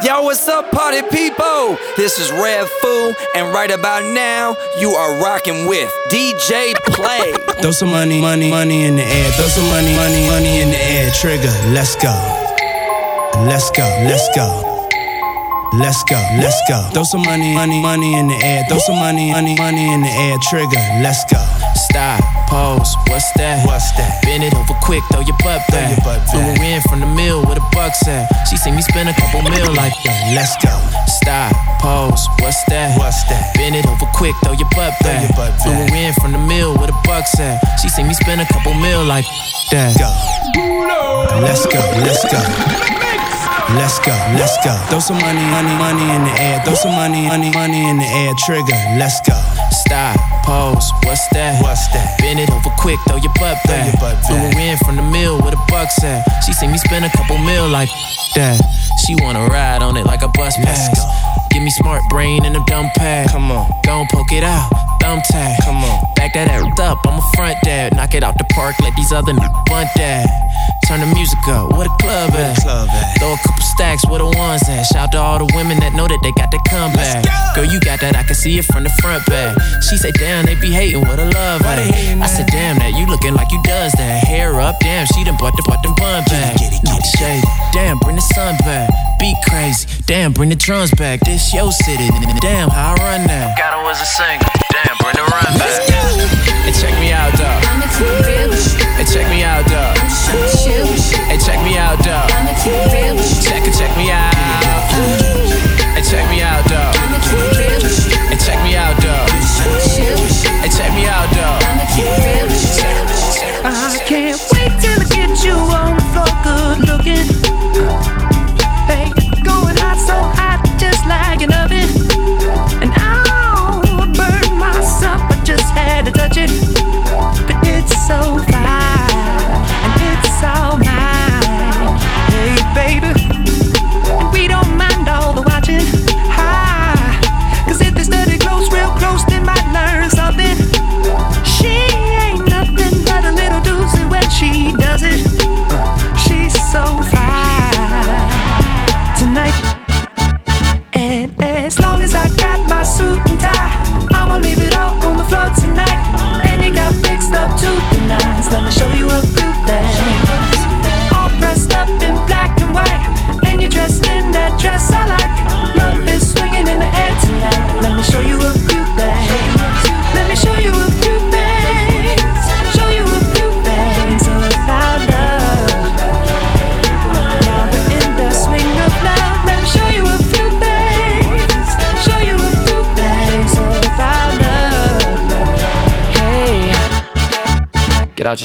Yo, what's up, party people? This is Red Fool, and right about now, you are rocking with DJ Play. Throw some money, money, money in the air. Throw some money, money, money in the air. Trigger, let's go. Let's go, let's go. Let's go, let's go. Throw some money, money, money in the air. Throw some money, money, money in the air. Trigger, let's go. Stop, pose, what's that? What's that? Bend it over quick, throw your butt back. your butt back. her in from the mill with a buck's at. She seen me spend a couple mil like that. Let's go. Stop, pose, what's that? What's that? Bend it over quick, throw your butt back. your butt back. her in from the mill with a buck's at. She seen me spend a couple mil like that. Go. Let's go, let's go. Let's go, let's go. Throw some money, money, money in the air. Throw some money, money, money in the air. Trigger, let's go. Stop, pose, what's that? What's that? Bend it over quick, throw your butt back. your butt back. her in from the mill with a buck's at. She seen me spend a couple mil like that. She wanna ride on it like a bus pass. go. Give me smart brain and a dumb pad. Come on. Gon' poke it out, thumb tag. Come on. Back that ass up, I'm a front dad. Knock it out the park, let these other niggas bunt that. Turn the music up, where the club at? club at? Throw a couple stacks, where the ones at? Shout to all the women that know that they got the comeback. Girl, you got that, I can see it from the front back. She say, damn, they be hating, what a love at? I said, damn, that you looking like you does that. Hair up, damn, she done bought the bought them bun back. get it, get it, Shade, damn, bring the sun back. Beat crazy, damn, bring the drums back. This your city, damn, how I run now. Got her was a singer, damn, bring the run back. And check me out, dog. I'ma keep it real. And check me out, dog. I'm just tryna chill with. And check me out, dog. I'ma keep it real. Check it, check me out.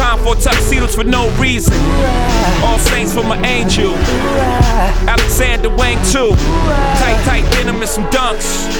Time for tuxedos for no reason. All saints for my angel. Alexander Wang too. Tight, tight denim and some dunks.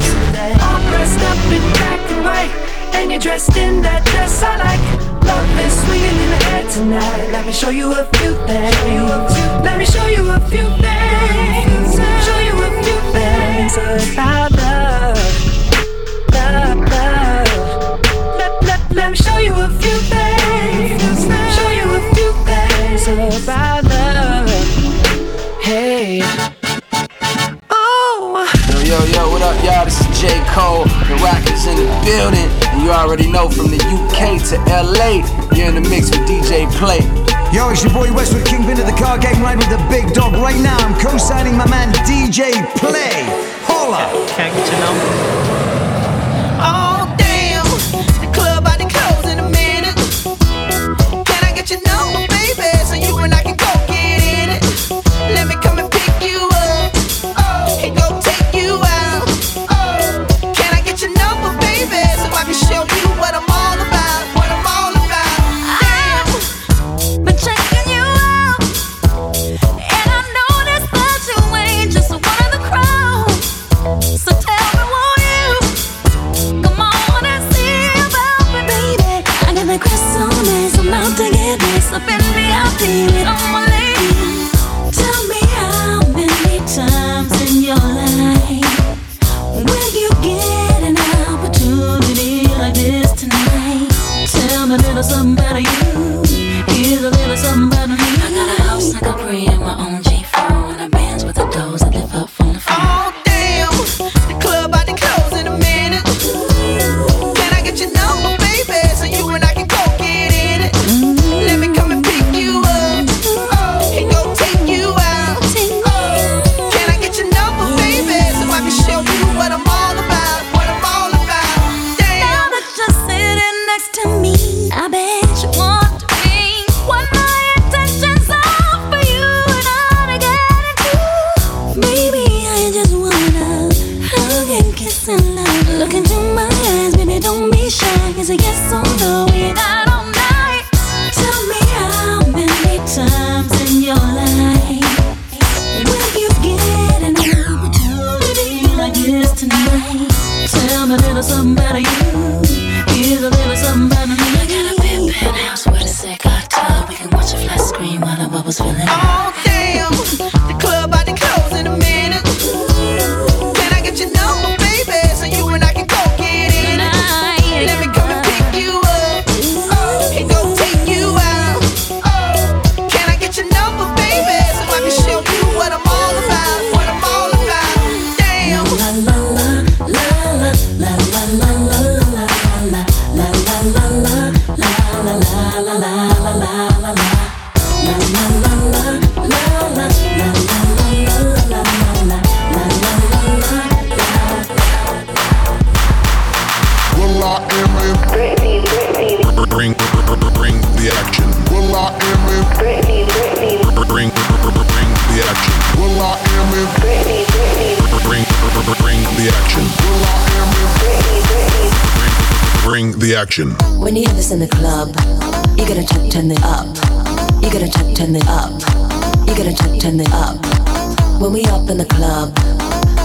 Dressed up in black and white, and you're dressed in that dress I like. Love is swinging in the air tonight. Let me show you a few things. Let me show you a few things. Show you a few things about love, love, love. Let, let, let me show you a few things. Show you a few things about love. Hey. Oh. Yo, yo, yo, what up, y'all? This is J. Cole. The Rockets in the building. And you already know from the UK to LA, you're in the mix with DJ Play. Yo, it's your boy Westwood King. Kingpin of the car game ride with the big dog. Right now, I'm co signing my man DJ Play. Holla! Can I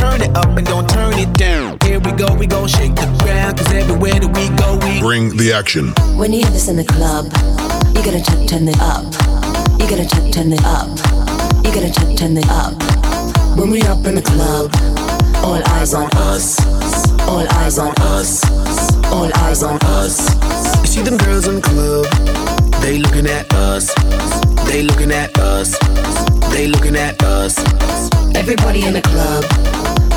Turn it up and don't turn it down. Here we go, we gon' shake the ground. Cause everywhere that we go, we Bring the action. When you hear this in the club, you gotta turn, turn it up. You gotta turn, turn it up. You gotta turn, turn it up. When we up in the club, all eyes on us. All eyes on us. All eyes on us. You see them girls in the club, they looking at us. They looking at us. They looking at us. Everybody in the club,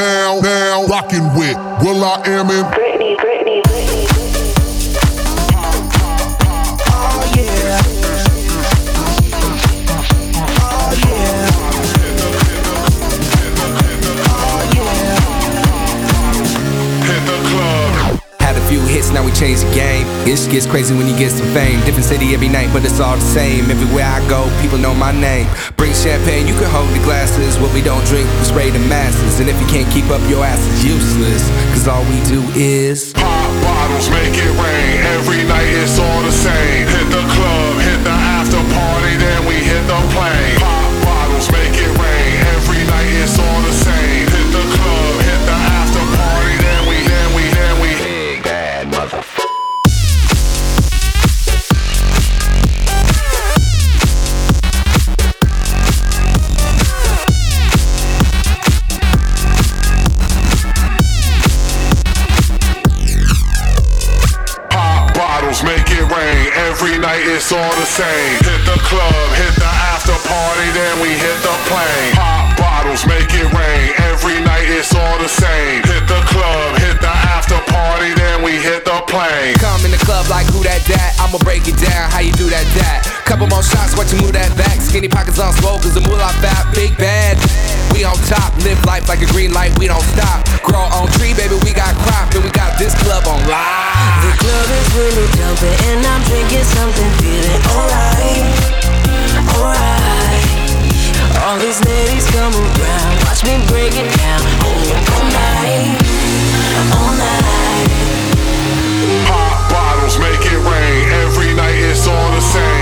now now rocking with will.i.am in hits, now we change the game. It gets crazy when you get some fame. Different city every night, but it's all the same. Everywhere I go, people know my name. Bring champagne, you can hold the glasses. What we don't drink, we spray the masses. And if you can't keep up, your ass is useless. Cause all we do is pop bottles, make it rain. Every night it's all the same. Hit the club, hit the after party, then we hit the plane. It's all the same. Hit the club, hit the after party, then we hit the plane. Pop bottles, make it rain. Every night it's all the same. Hit the club, hit the after party, then we hit the plane. Come in the club like who that that? I'ma break it down, how you do that that? Couple more shots, watch you move that back. Skinny pockets on swole, cause the moolah fat, big bad. We on top, live life like a green light, we don't stop. Grow on tree, baby, we got crop, and we got this club on live. The club is really jumping and I'm drinking something, feeling alright, alright. All these ladies come around, watch me break it down, oh, all night, all night. Pop bottles, make it rain. Every night it's all the same.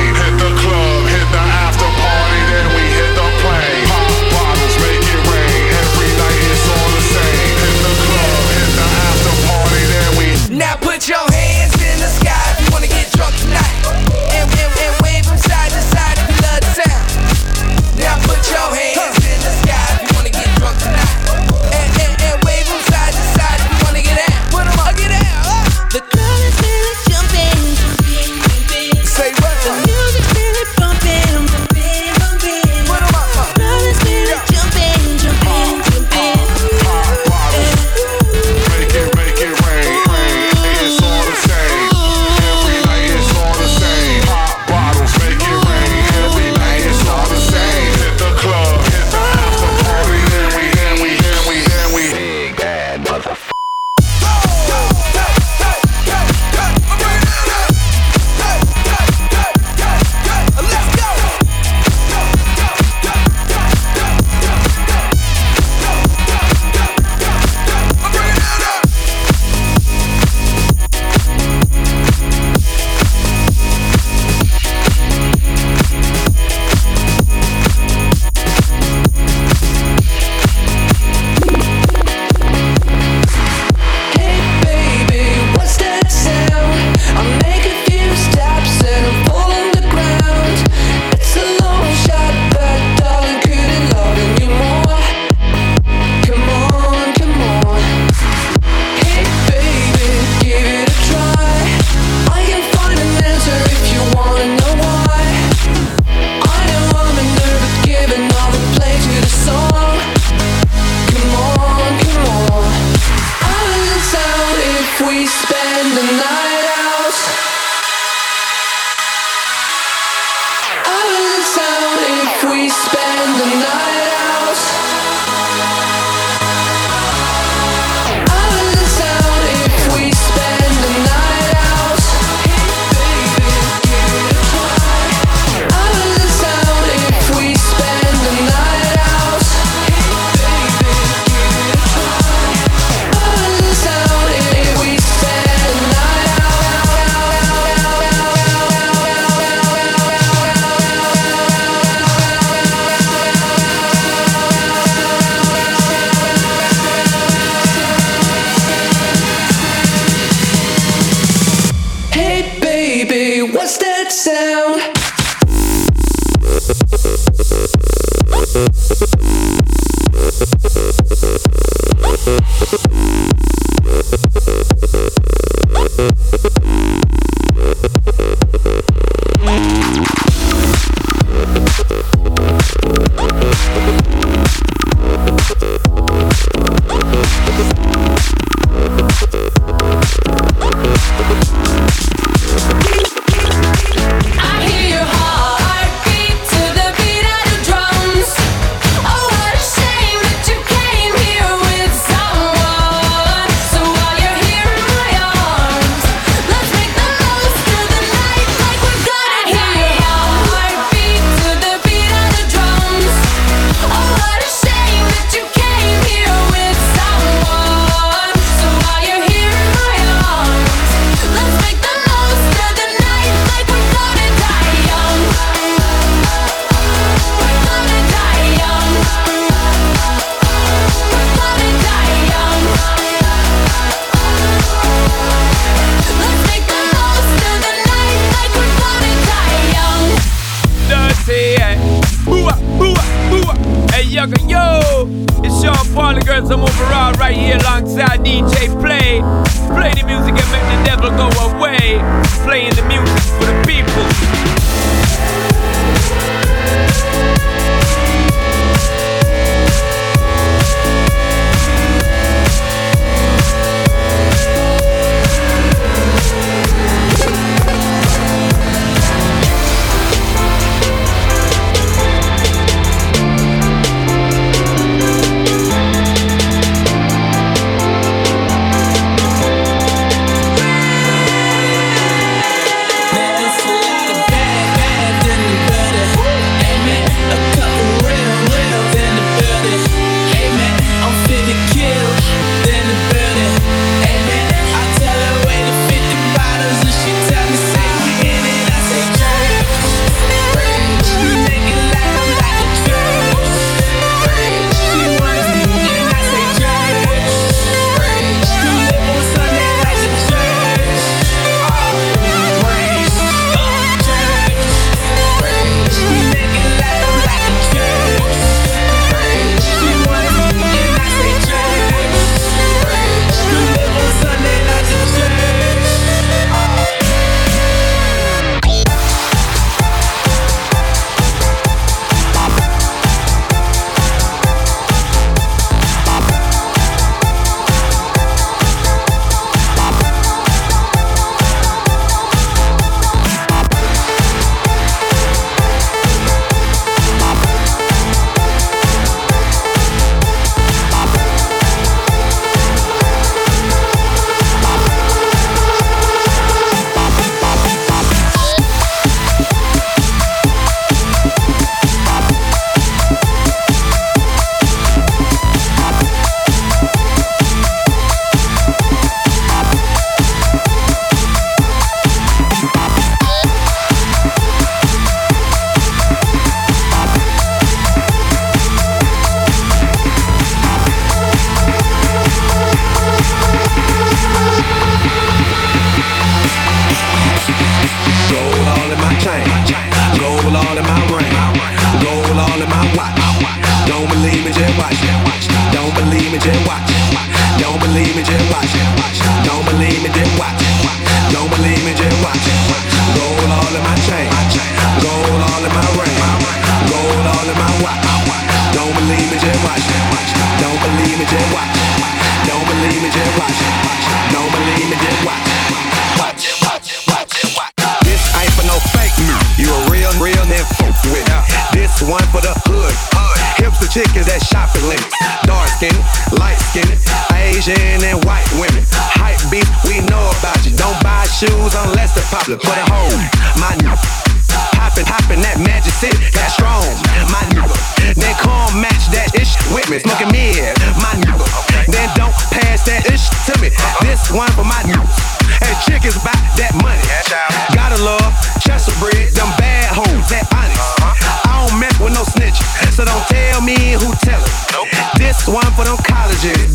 magic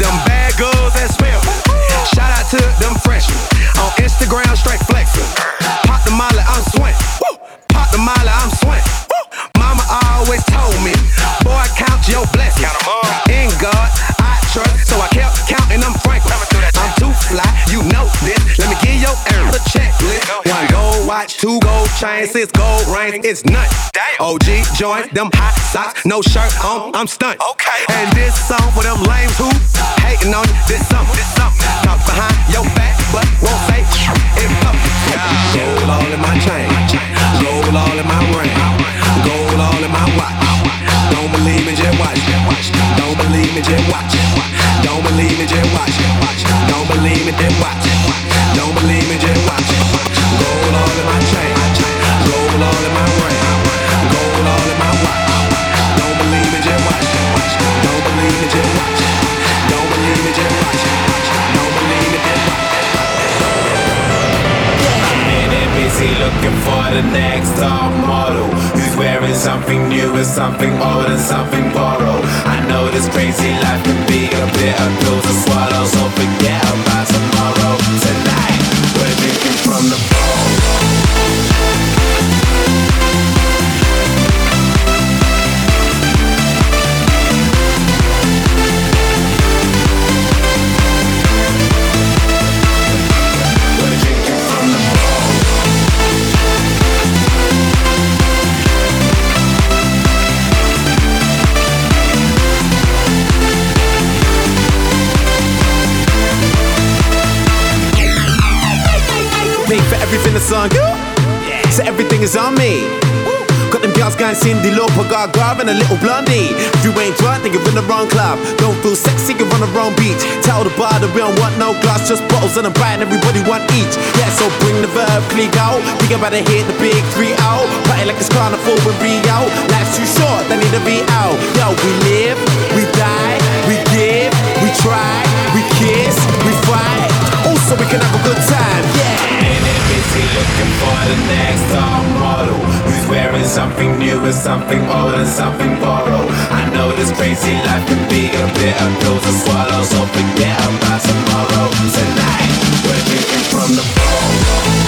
chains, it's gold rings, it's nuts. OG joint, them hot socks, no shirt on, I'm stunt. Okay. And this song for them lames who hating on you this summer. This summer. Talk behind your back, but won't say it public. Gold all in my chain, gold all in my ring, gold all in my watch. Don't believe me, just watch. Don't believe me, just watch. Don't believe me, just watch. Don't believe me, just watch. Don't believe me, just watch. Gold all in my chain, gold all in my ring. looking for the next top model who's wearing something new and something old and something borrowed. I know this crazy life can be a bit of pills to swallow, so forget about tomorrow. Tonight, we're drinking from the everything that's on you. So everything is on me. Got them girls going Cyndi Lauper, Gaga, and a little blondie. If you ain't drunk, then you're in the wrong club. Don't feel sexy, you're on the wrong beach. Tell the bar that we don't want no glass, just bottles and a bite, and everybody want each. Yeah, so bring the verb, click out. Think about to hit the big three out. Party like it's carnival with Rio. Life's too short, they need to be out. Yo, we live, we die, we give, we try, we kiss, we fight. Also, we can have a good time, yeah. Looking for the next top model who's wearing something new and something old and something borrowed. I know this crazy life can be a bit of pills to swallow, so forget about tomorrow. Tonight, we're drinking from the bowl.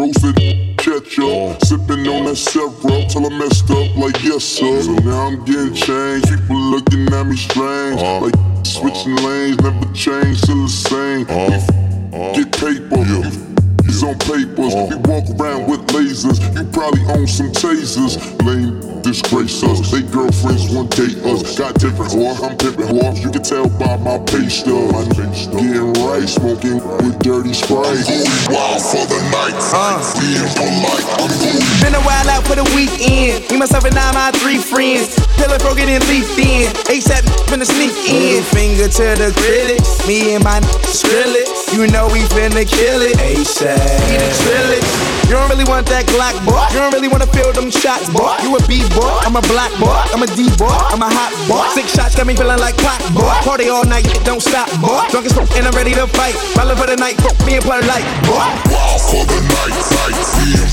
Roasted ketchup. Sipping on that syrup till I messed up like yes sir. So now I'm getting changed. People looking at me strange. Uh-huh. Like switching lanes, never change, still the same. Uh-huh. Get paper. He's on papers. We uh-huh. walk around with lasers. You probably own some tasers. Lame disgrace us. They girlfriends want date us. Got different whore. I'm pimping whore. You can tell by my pay stub. I'm getting right, smoking with dirty sprite. Uh-huh. Wild for the night. Uh-huh. Being polite. I'm going Been a while out for the weekend. Me, myself, and I, my three friends. Pillar broken and leafed in. ASAP finna sneak in. Finger to the critics. Me and my Skrillex. You know we finna kill it. ASAP. We the. You don't really want that Glock, boy. You don't really wanna feel them shots, boy. You a B boy. I'm a black boy. I'm a D boy. I'm a hot boy. Six shots got me feeling like clock, boy. Party all night, it don't stop, boy. Drunk as fuck and I'm ready to fight. Ballin' for the night, fuck me and play like, boy. wild for the night. Night.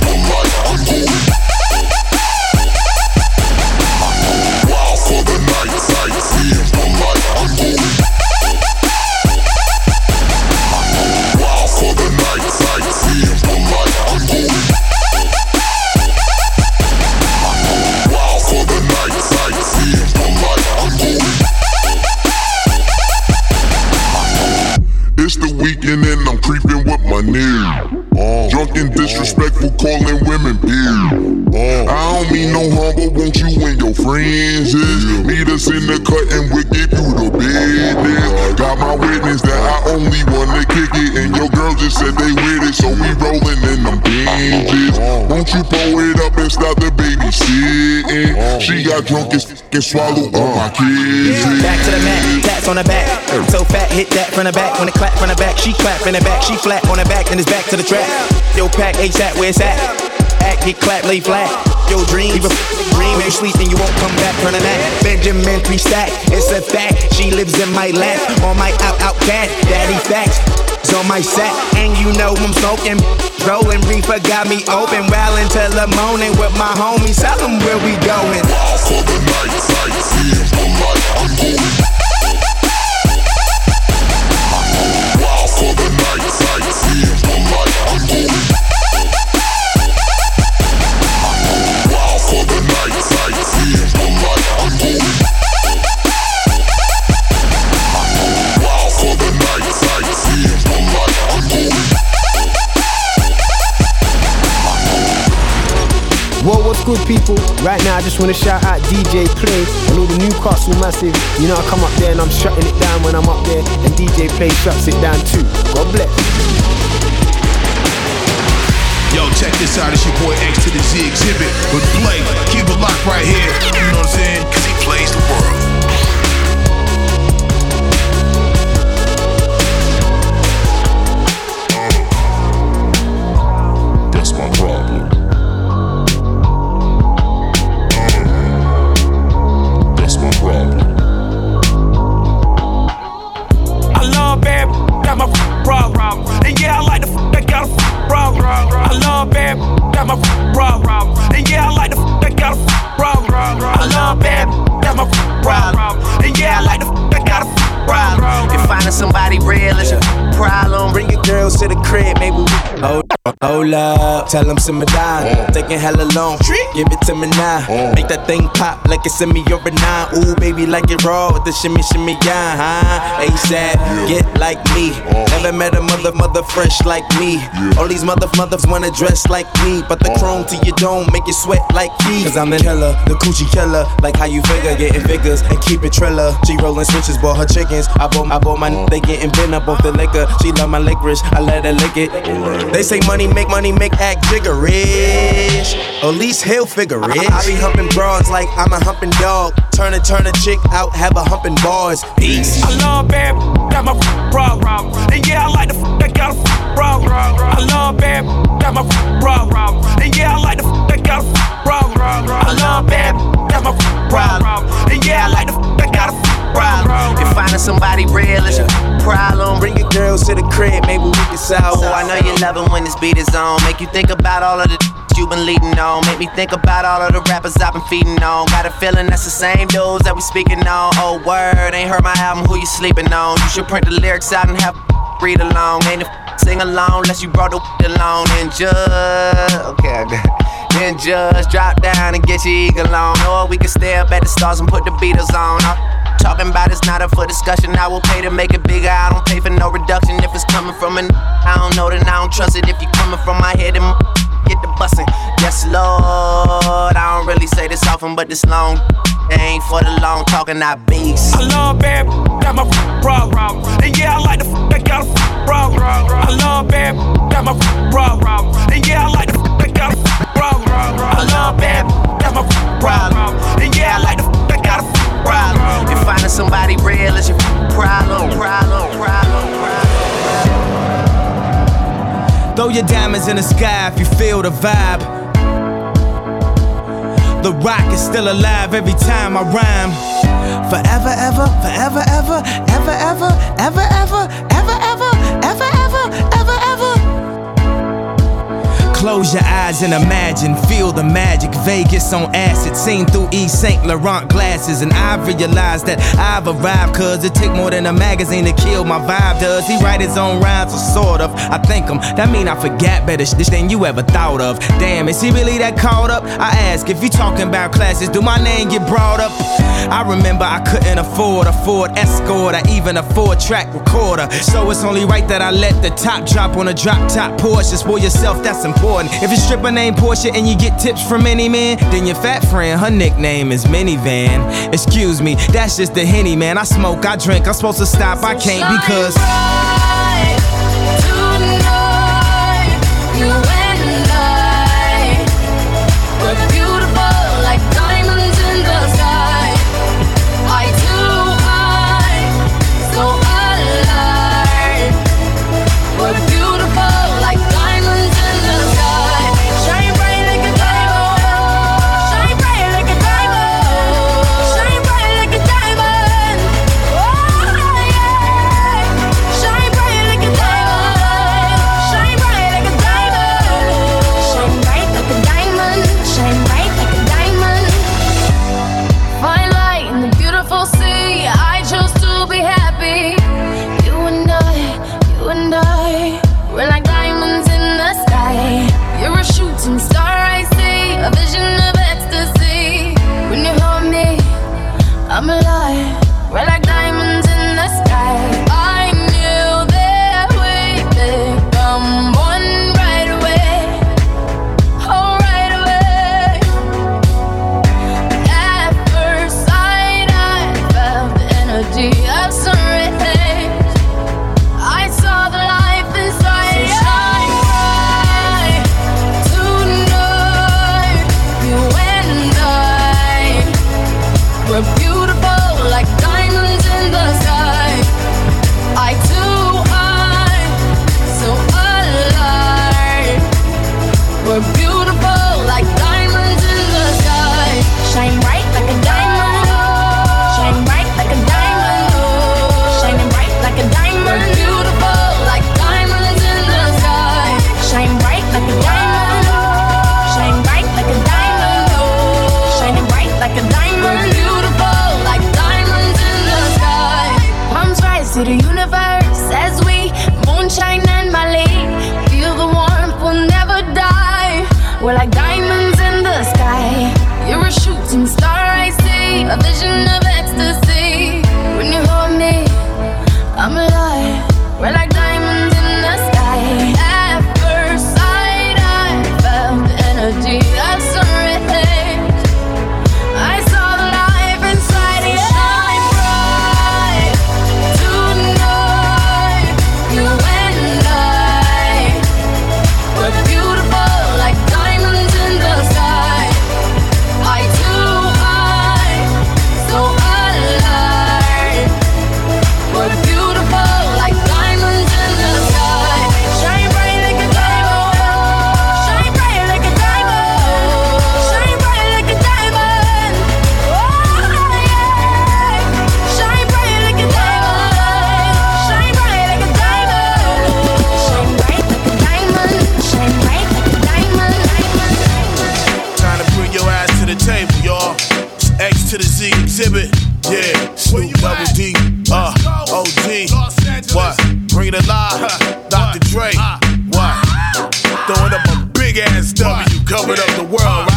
Being polite. I'm going wild for the night. Night. Being polite. I'm going and I'm creeping with my nigga. Drunk and disrespectful, calling women beer. I don't mean no harm, but won't you and your friends is? Meet us in the cut and we'll give you the business. Got my witness that I only wanna kick it, and your girl just said they with it, so we rolling in them binges. Won't you pull it up and stop the baby babysitting? She got drunk and and swallow all my kids. Back to the mat, tats on the back. So fat, hit that from the back. When it clap from the back, she clap in the back. She flat on the back, then it's back to the track. Yo, pack, ASAP, where it's at? Act, get clap, lay flat. Yo, dream, leave a dream. When you sleep, then you won't come back. Turn that. Benjamin three stack, it's a fact. She lives in my lap, on my out out cat. Daddy facts. On my set, and you know I'm smoking. Rolling reefer got me open, well until the morning with my homies. Tell them where we going. For the night, sightseeing for life, I'm going. Night, I'm going. Wild for the night, night, sightseeing for Right now, I just want to shout out DJ Play and all the Newcastle Massive. You know, I come up there and I'm shutting it down when I'm up there, and DJ Play shuts it down too. God bless. Yo, check this out. It's your boy X to the Z Xzibit with Blake. Keep it locked right here. You know what I'm saying? Cause he plays the world. The crib, maybe we. Hold, hold up, tell them simmer down. Mm. Taking hella long, give it to me now. Mm. Make that thing pop like it's in me or a nine. Ooh, baby, like it raw with the shimmy, shimmy, yeah, huh? ASAP, get like me. Mm. Never met a mother, mother fresh like me. All these mother, mothers wanna dress like me. But the chrome to your dome make you sweat like me. Cause I'm the killer, the coochie killer. Like how you figure, getting figures and keep it triller. She rolling switches, bought her chickens. I bought, I bought my, they getting bent up off the liquor. She love my licorice, I let her lick it. They say money make money make act jiggerish. At least he'll figure it. I, I be humping broads like I'm a humping dog. Turn a turn a chick out, have a humping bars. Peace. I love bad, got my f- problem. And yeah, I like the that got a f- problem. I love bad, got my f- problem. And yeah, I like the that got a f- problem. I love bad, got my f- problem. And yeah, I like the problem. If finding somebody real is your problem, bring your girls to the crib, maybe we can solve. So I know you love it when this beat is on. Make you think about all of the you been leading on. Make me think about all of the rappers I've been feeding on. Got a feeling that's the same dudes that we speaking on. Oh, word, ain't heard my album, who you sleeping on? You should print the lyrics out and have read along. Ain't a sing along unless you brought the along. And just, okay, I got it. Then just drop down and get your eagle on. Or we can stay up at the stars and put the Beatles on. Talking about it's not up for discussion. I will pay to make it bigger. I don't pay for no reduction if it's coming from an. I don't know that I don't trust it. If you're coming from my head, then get the bussin'. Yes, Lord. I don't really say this often, but this long ain't for the long talking, not beats. I love bad, got my problem. And yeah, I like the that got a problem. I love bad, got my problem. And yeah, I like the that got a problem. I love bad, got my problem. And yeah, I like the problem. If finding somebody real is your problem, problem, problem. Throw your diamonds in the sky if you feel the vibe. The rock is still alive every time I rhyme. Forever, ever, forever, ever, ever, ever, ever, ever, ever, ever, ever, ever, ever, ever. Close your eyes and imagine, feel the magic. Vegas on acid, seen through Yves St. Laurent glasses. And I realized that I've arrived, cause it take more than a magazine to kill my vibe. Does he write his own rhymes, or sort of? I think him, that mean I forgot better shit than you ever thought of. Damn, is he really that caught up? I ask, if you talking about classes, do my name get brought up? I remember I couldn't afford a Ford Escort or even a four track recorder. So it's only right that I let the top drop on a drop top Porsche. For yourself, that's important. If your stripper name Portia and you get tips from any man, then your fat friend, her nickname is Minivan. Excuse me, that's just the henny, man. I smoke, I drink, I'm supposed to stop, I can't because. Covered up the world,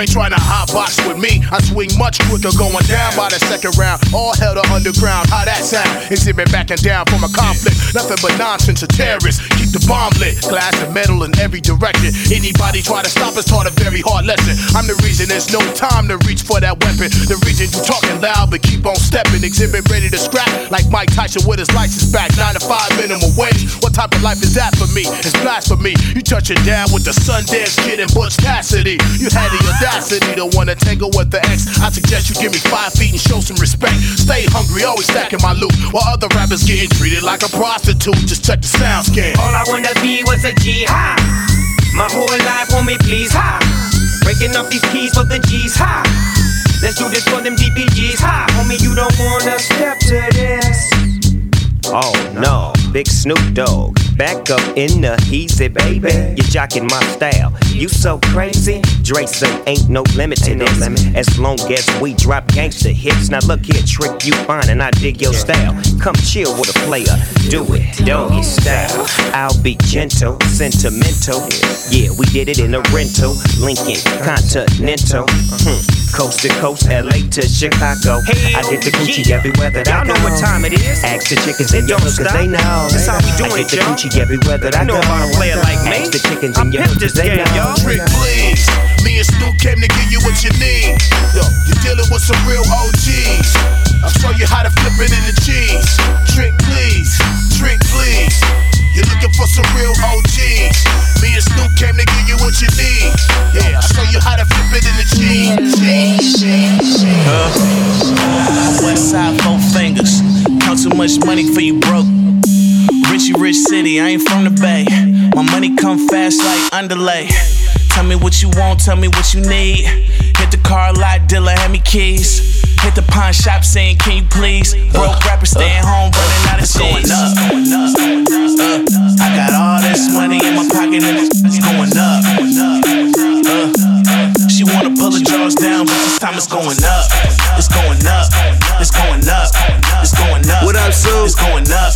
ain't trying to hot box with me. I swing much quicker going down by the second round. All hell to underground. How that sound? Xzibit backing down from a conflict. Nothing but nonsense. A terrorist. Keep the bomb lit. Glass and metal in every direction. Anybody try to stop us taught a very hard lesson. I'm the reason there's no time to reach for that weapon. The reason you talking loud but keep on stepping. Xzibit ready to scrap like Mike Tyson with his license back. Nine to five minimum wage. What type of life is that for me? It's blasphemy. You touching down with the Sundance Kid and Butch Cassidy. You had the audacity to wanna tangle with the ex. I suggest you give me five feet and show some respect. Stay hungry, always stacking my loot. While other rappers getting treated like a prostitute. Just check the sound scan. All I wanna be was a G high. My whole life want me please high. Breaking up these keys for the G's high. Let's do this for them DPGs high. Homie, you don't wanna step to this. Oh no, big Snoop Dogg. Back up in the easy, baby. You're jocking my style. You so crazy. Dre say ain't no limit to this. As long as we drop gangster hits. Now look here, trick you fine and I dig your style. Come chill with a player. Do it, doggy style. I'll be gentle, sentimental. Yeah, we did it in a rental. Lincoln, Continental. Hmm. Coast to coast, LA to Chicago. I get the Gucci everywhere that I Y'all go. know what time it is. Ask the chickens in It your don't cause they know. That's how we I doing get it, the y'all. Gucci everywhere that I You know go. about a player like me. Ask the chickens I in your pimped cause they game, know. y'all. Trick, please. Me and Snoop came to give you what you need. Yo, you're dealing with some real OGs. I'll show you how to flip it in the cheese. Trick, please. Trick, please. You're looking for some real OGs. Me and Snoop came to give you what you need. Yeah, I'll show you how to flip it in the cheese. Huh? West side, four fingers. Count too much money for you broke. Richie rich city, I ain't from the bay. My money come fast like underlay. Tell me what you want, tell me what you need. Hit the car lot, dealer, hand me keys. Hit the pawn shop saying, can you please? Broke rapper staying home, running out of cheese. Uh, I got all this money in my pocket and it's going up. Uh, she wanna pull the jaws down, but this time it's going up. It's going up. It's going up. It's going up. What up, Sue? It's going up.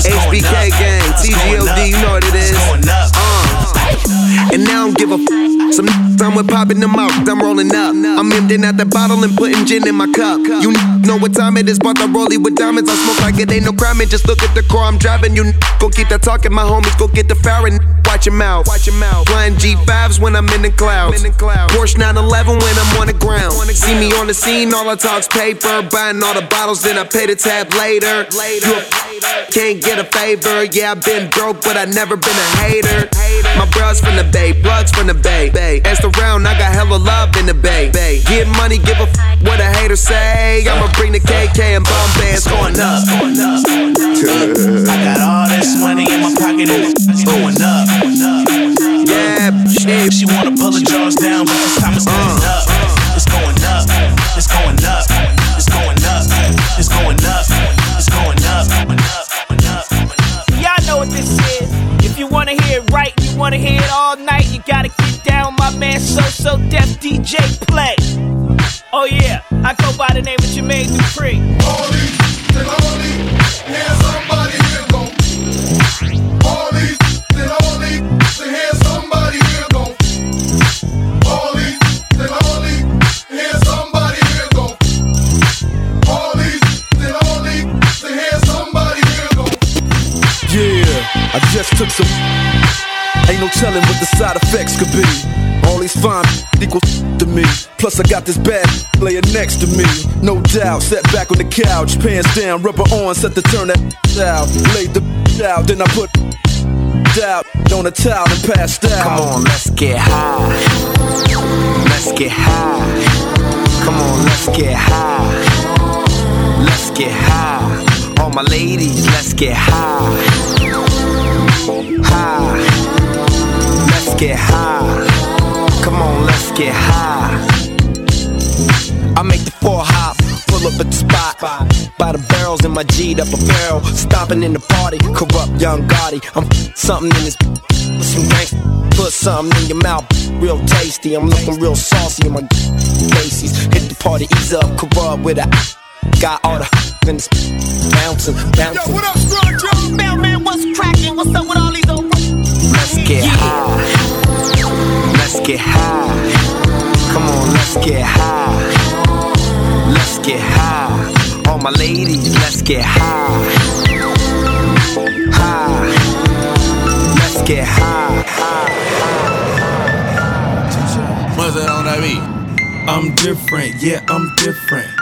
It's going HBK up. gang, It's TGOD, you know what it is. It's going up. Uh. And now I don't give a f- Some I'm with popping them out, I'm rolling up. I'm emptying out the bottle and putting gin in my cup. You know what time it is, bought the rollie with diamonds. I smoke like it ain't no crime, and just look at the car I'm driving. You go keep that talking, my homies go get the firing. Watch your mouth, watch your mouth. Flying G5s when I'm in the clouds. Porsche 911 when I'm on the ground. See me on the scene, all I talk's paper. Buying all the bottles, then I pay the tab later. You can't get a favor. Yeah, I've been broke, but I never been a hater. My bros from the Bay, bloods from the Bay. Bay. Asked around, I got hella love in the Bay. Bay. Get money, give a f- what a hater say. I'ma bring the KK and Bombay. It's going up. I got all this money in my pocket and it's going up. Yeah, she, she wanna pull the jaws down, but this time it's going up. It's going up. It's going up. It's going up. It's going up. It's going up. Y'all know what this is. If you wanna hear it right, you wanna hear it all night, you gotta get down, my man. So so def DJ play. Oh yeah, I go by the name of Jermaine made the tree. Yeah, I just took some. Ain't no telling what the side effects could be. All these fine equal to me. Plus, I got this bad laying next to me. No doubt, sat back on the couch, pants down, rubber on, set to turn that out. Laid the out, then I put out on a towel and passed out. Come on, let's get high. Let's get high. Come on, let's get high. Let's get high. All my ladies, let's get high. High. Let's get high. Come on, let's get high. I make the four hop, pull up at the spot. By the barrels in my G'd up apparel. Stomping in the party, corrupt young Gotti. I'm something in this. Some gangsta, put something in your mouth, real tasty. I'm looking real saucy in my Macy's. Hit the party, ease up, corrupt with a. Got all the in this bouncing, bouncing. Yo, what up, Strong Joe? Mailman, what's cracking? What's up with all these old Let's get high. Let's get high. Come on, let's get high. Let's get high. All my ladies, let's get high. High. Let's get high. What's that on that beat? I'm different, yeah, I'm different.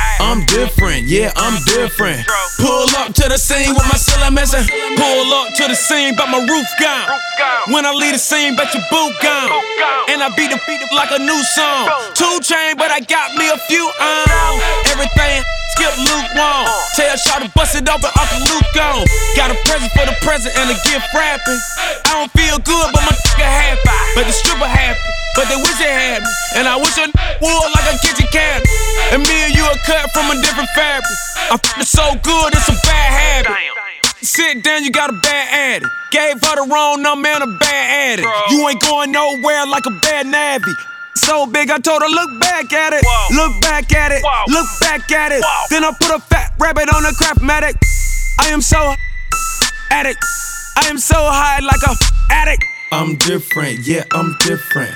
I'm different, yeah, I'm different. Pull up to the scene with my ceiling missing. Pull up to the scene, but my roof gone. When I leave the scene, bet your boot gone. And I beat the beat like a new song. Two chain, but I got me a few on. Everything skip lukewarm. Tell Shaw to bust it open, Uncle Luke gone. Got a present for the present and a gift wrapping. I don't feel good, but my nigga happy. But the stripper happy. But they wish they had me. And I wish I would like a kitchen cabinet. And me and you are cut from a different fabric. I'm so good, it's a bad habit. Sit down, you got a bad addict. Gave her the wrong number and a bad addict. You ain't going nowhere like a bad navvy. So big, I told her, look back at it. Look back at it. Look back at it. Then I put a fat rabbit on a craftmatic. I am so addict. I am so high like a addict. I'm different, yeah, I'm different.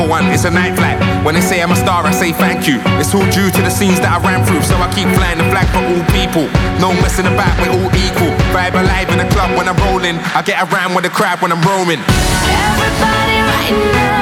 One, it's a night flight. When they say I'm a star, I say thank you. It's all due to the scenes that I ran through, so I keep flying the flag for all people. No messing about, we're all equal. Vibe alive in the club when I'm rolling. I get around with the crowd when I'm roaming. Everybody right now,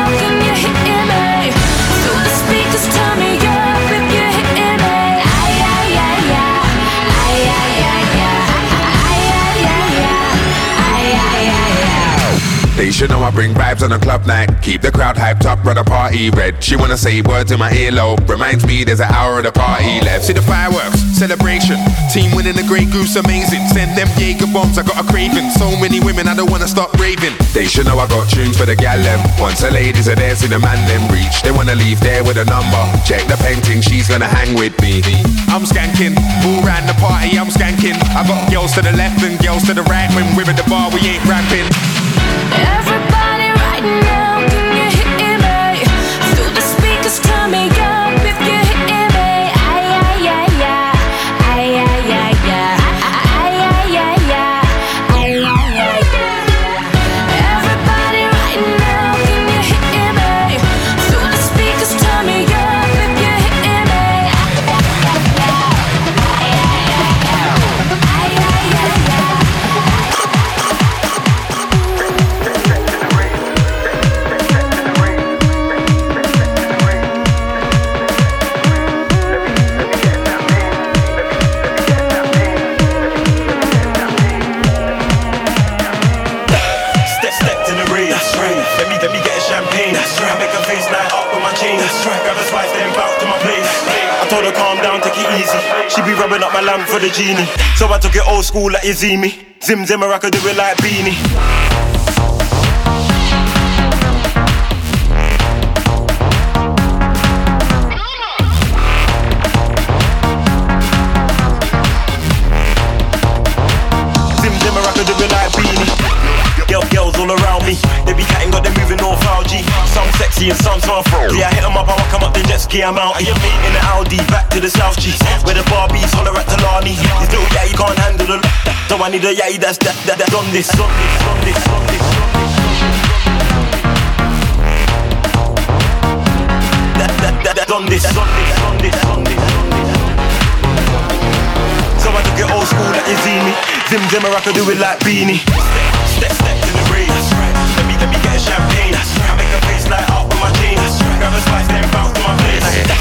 They should know I bring vibes on a club night. Keep the crowd hyped up, run a party red. She wanna say words in my earlobe. Reminds me there's an hour of the party left. See the fireworks, celebration. Team winning the Grey Goose, amazing. Send them Jaeger bombs, I got a craving. So many women, I don't wanna stop raving. They should know I got tunes for the gal them. Once the ladies are there, see the man them reach. They wanna leave there with a number. Check the painting, she's gonna hang with me. I'm skanking, all round the party, I'm skanking. I got girls to the left and girls to the right. When we're at the bar, we ain't rapping. Rubbing lamp for the genie. So I took it old school like Izzy Zim Zim, I could do it like Beanie. The ski, I'm out. In the Audi, back to the South G. Where the Barbies holler at Talani. This little you can't handle the So I need a yeah, that's that, that, that's on this, on this, on this, on this, That, that, that, that's on this, So I took it old school like you see me. Zim Zim, I could do it like Beanie. Step, step to the breeze. To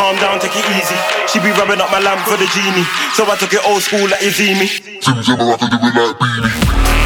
calm down, take it easy. She be rubbing up my lamp for the genie. So I took it old school like you see me. I.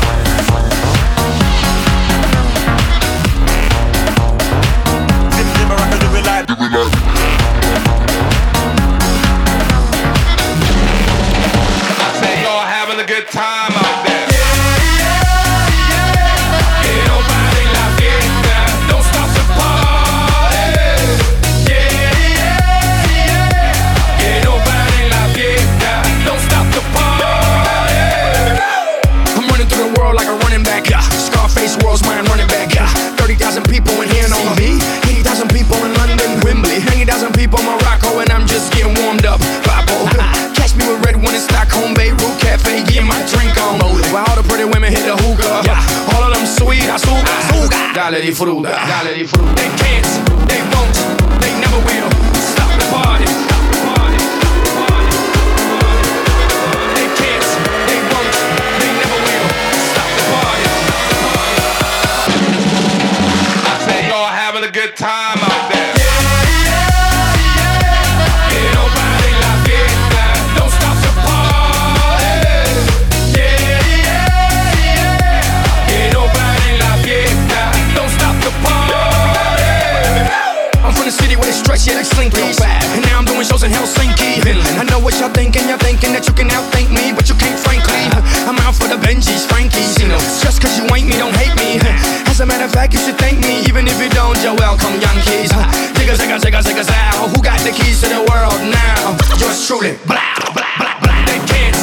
disfruta, dale disfruta. They can't, they won't, they never will stop the party. They can't, they won't, they never will stop the party. I say y'all having a good time out there. Yeah, like Slinky. And now I'm doing shows in Helsinki. I know what y'all thinking, y'all thinking that you can outthink me, but you can't, frankly. I'm out for the Benjis, Frankies. You know, just cause you ain't me, don't hate me. As a matter of fact, you should thank me, even if you don't, you're welcome, Yankees. Digga, zigga, zigga, zigga, zow. Who got the keys to the world now? Yours truly, blah, blah, blah, blah. They can't,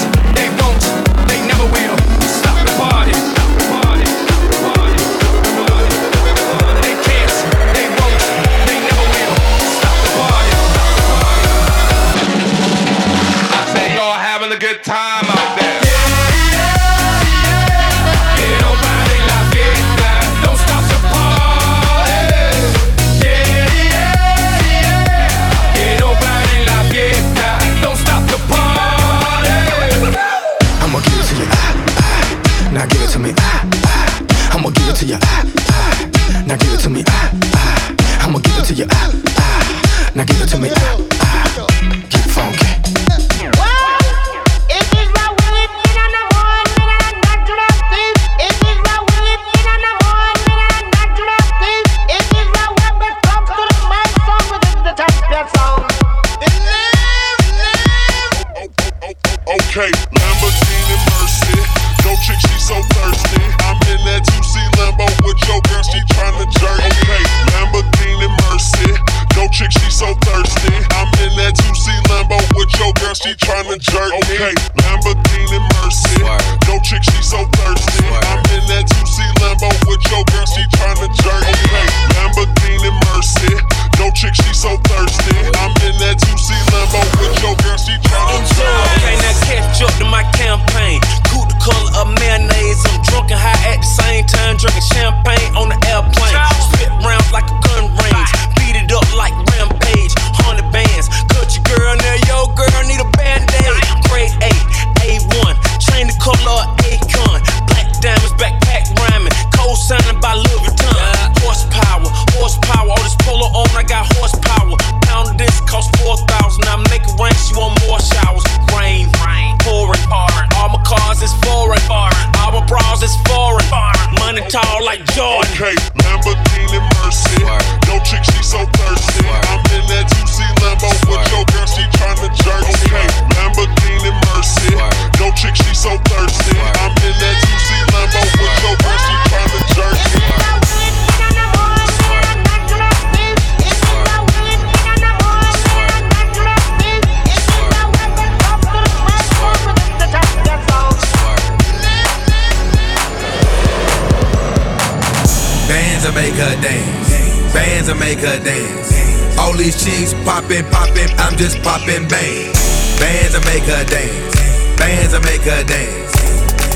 make her dance. All these chicks poppin', poppin', I'm just poppin' bands. Bands that make her dance, bands that make her dance.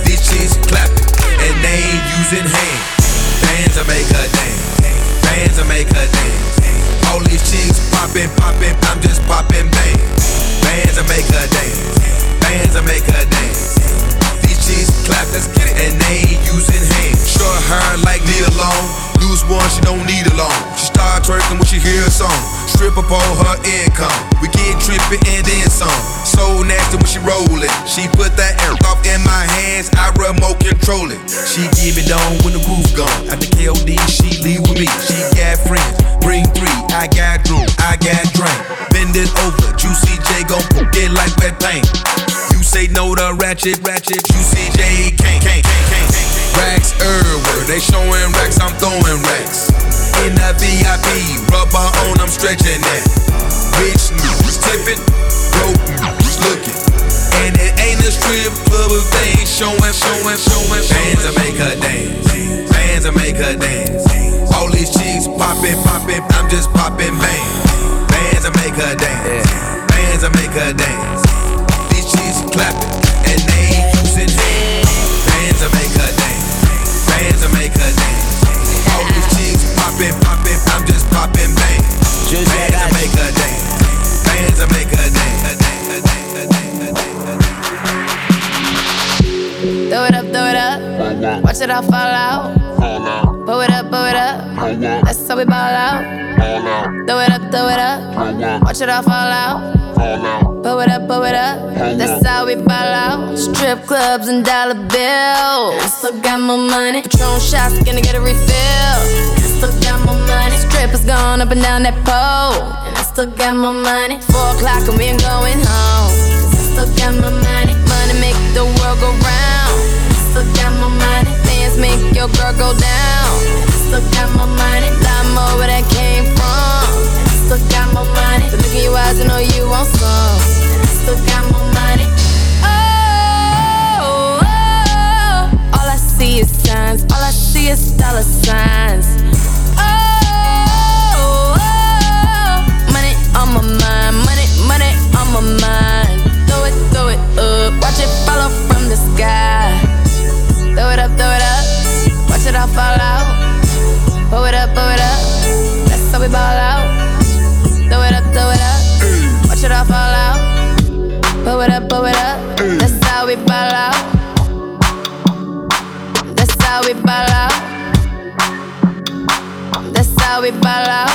These chicks clappin' and they ain't using hands. Bands that make her dance, bands that make her dance. All these chicks poppin', poppin', I'm just poppin' bands. Bands that make her dance, bands that make her dance. These chicks clap, and they ain't using hands. Short hair like Nia Long, loose one, she don't need a long. She start twerking when she hear a song. Strip up all her income. We get trippin' and then some. So nasty when she rollin'. She put that air off in my hands, I remote control it. She give it on when the groove gone. At the KOD, she leave with me. She got friends, bring three. I got room, I got drink. Bend it over, Juicy J gon' it like wet paint. You say no to ratchet, ratchet, Juicy J can't, can't, can't, can't. Racks everywhere, they throwing racks. VIP, rubber on, I'm stretching it. Niggas tipping, broke looking. And it ain't a strip club if they ain't showing, showing, showing, Bands that make her dance, bands that make her dance. All these chicks poppin', poppin', I'm just poppin' bands. Bands that make her dance, bands that make her dance. All fall out. Pull it up, pull it up. That's how we ball out. Throw it up, throw it up. Watch it all fall out. Pull it up, pull it up. That's how we ball out. Strip clubs and dollar bills. I still got more money. Patron shots, gonna get a refill. I still got more money. Strippers going up and down that pole. And I still got more money. Four o'clock and we ain't going home. I still got more money. Money make the world go round. I still got Dance make your girl go down. Still got more money. Lot more where that came from. Still got more money. The look in your eyes, I know you want some. Still got more money. Oh, oh, oh. all I see is signs. All I see is dollar signs. Oh, oh, oh, money on my mind. Money, money on my mind. Throw it, throw it up. Watch it follow from the sky. Throw it up, throw it up. It all fall out. Pull it up, pull it up. That's how we ball out. Throw it up, throw it up. Watch it all fall out. Pull it up, pull it up. That's how we ball out. That's how we ball out. That's how we ball out.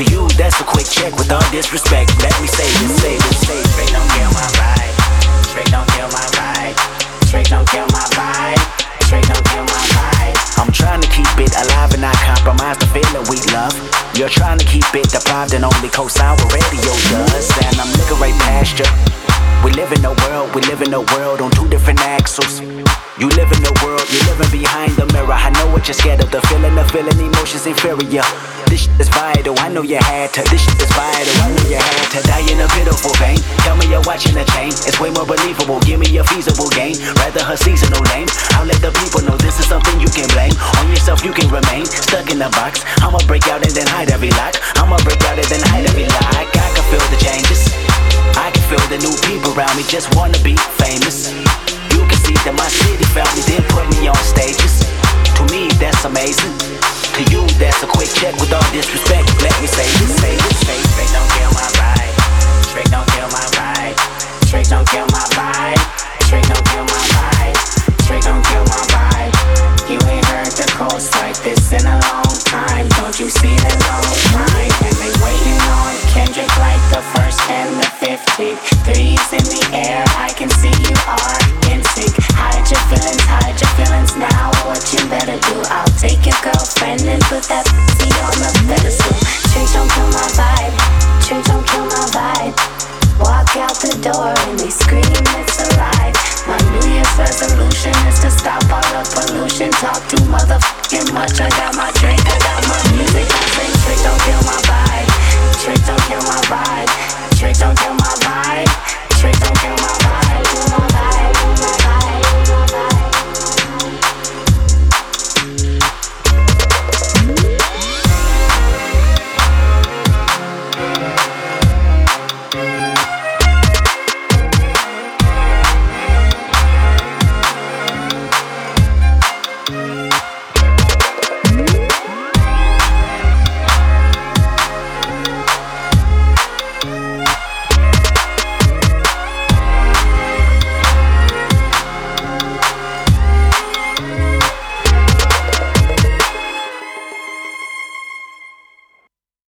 To you, that's a quick check with all disrespect. Let me say this, say this, say this. Straight don't kill my vibe. Straight don't kill my vibe. Straight don't kill my vibe. Straight don't kill my vibe. I'm trying to keep it alive and not compromise the feeling we love. You're trying to keep it deprived and only co-sign what radio does. And I'm looking right past you. We live in a world, we live in a world on two different axles. You live in the world, you're living behind the mirror. I know what you're scared of, the feeling of feeling emotions inferior. This shit is vital, I know you had to. This shit is vital, I know you had to die in a pitiful pain. Tell me you're watching a chain, it's way more believable. Give me a feasible game, rather her seasonal name. I'll let the people know this is something you can blame. On yourself, you can remain stuck in a box. I'ma break out and then hide every lock. I'ma break out and then hide every lock. I can feel the changes. I can feel the new people around me just wanna be famous. You can see that my city found me, then put me on stages. To me, that's amazing. To you, that's a quick check with all disrespect. Let me say this, say this, say. Trick don't kill my vibe. Trick don't kill my vibe. Trick don't kill my vibe. Trick don't kill my vibe. Trick don't kill my vibe. You ain't heard like this in a long time. Don't you see the long line? And they waiting on Kendrick like the first and the fifteenth. Threes in the air, I can see you are in sync. Hide your feelings, hide your feelings now. What you better do? I'll take your girlfriend and put that on the pedestal. Change don't kill my vibe. Change don't kill my vibe. Walk out the door and they scream it's a. My New Year's resolution is to stop all the pollution. Talk too motherfucking much. I got my drink, I got my music. I sing trick, don't kill my vibe. Trick, don't kill my vibe. Trick, don't kill my vibe. Trick, don't kill my vibe.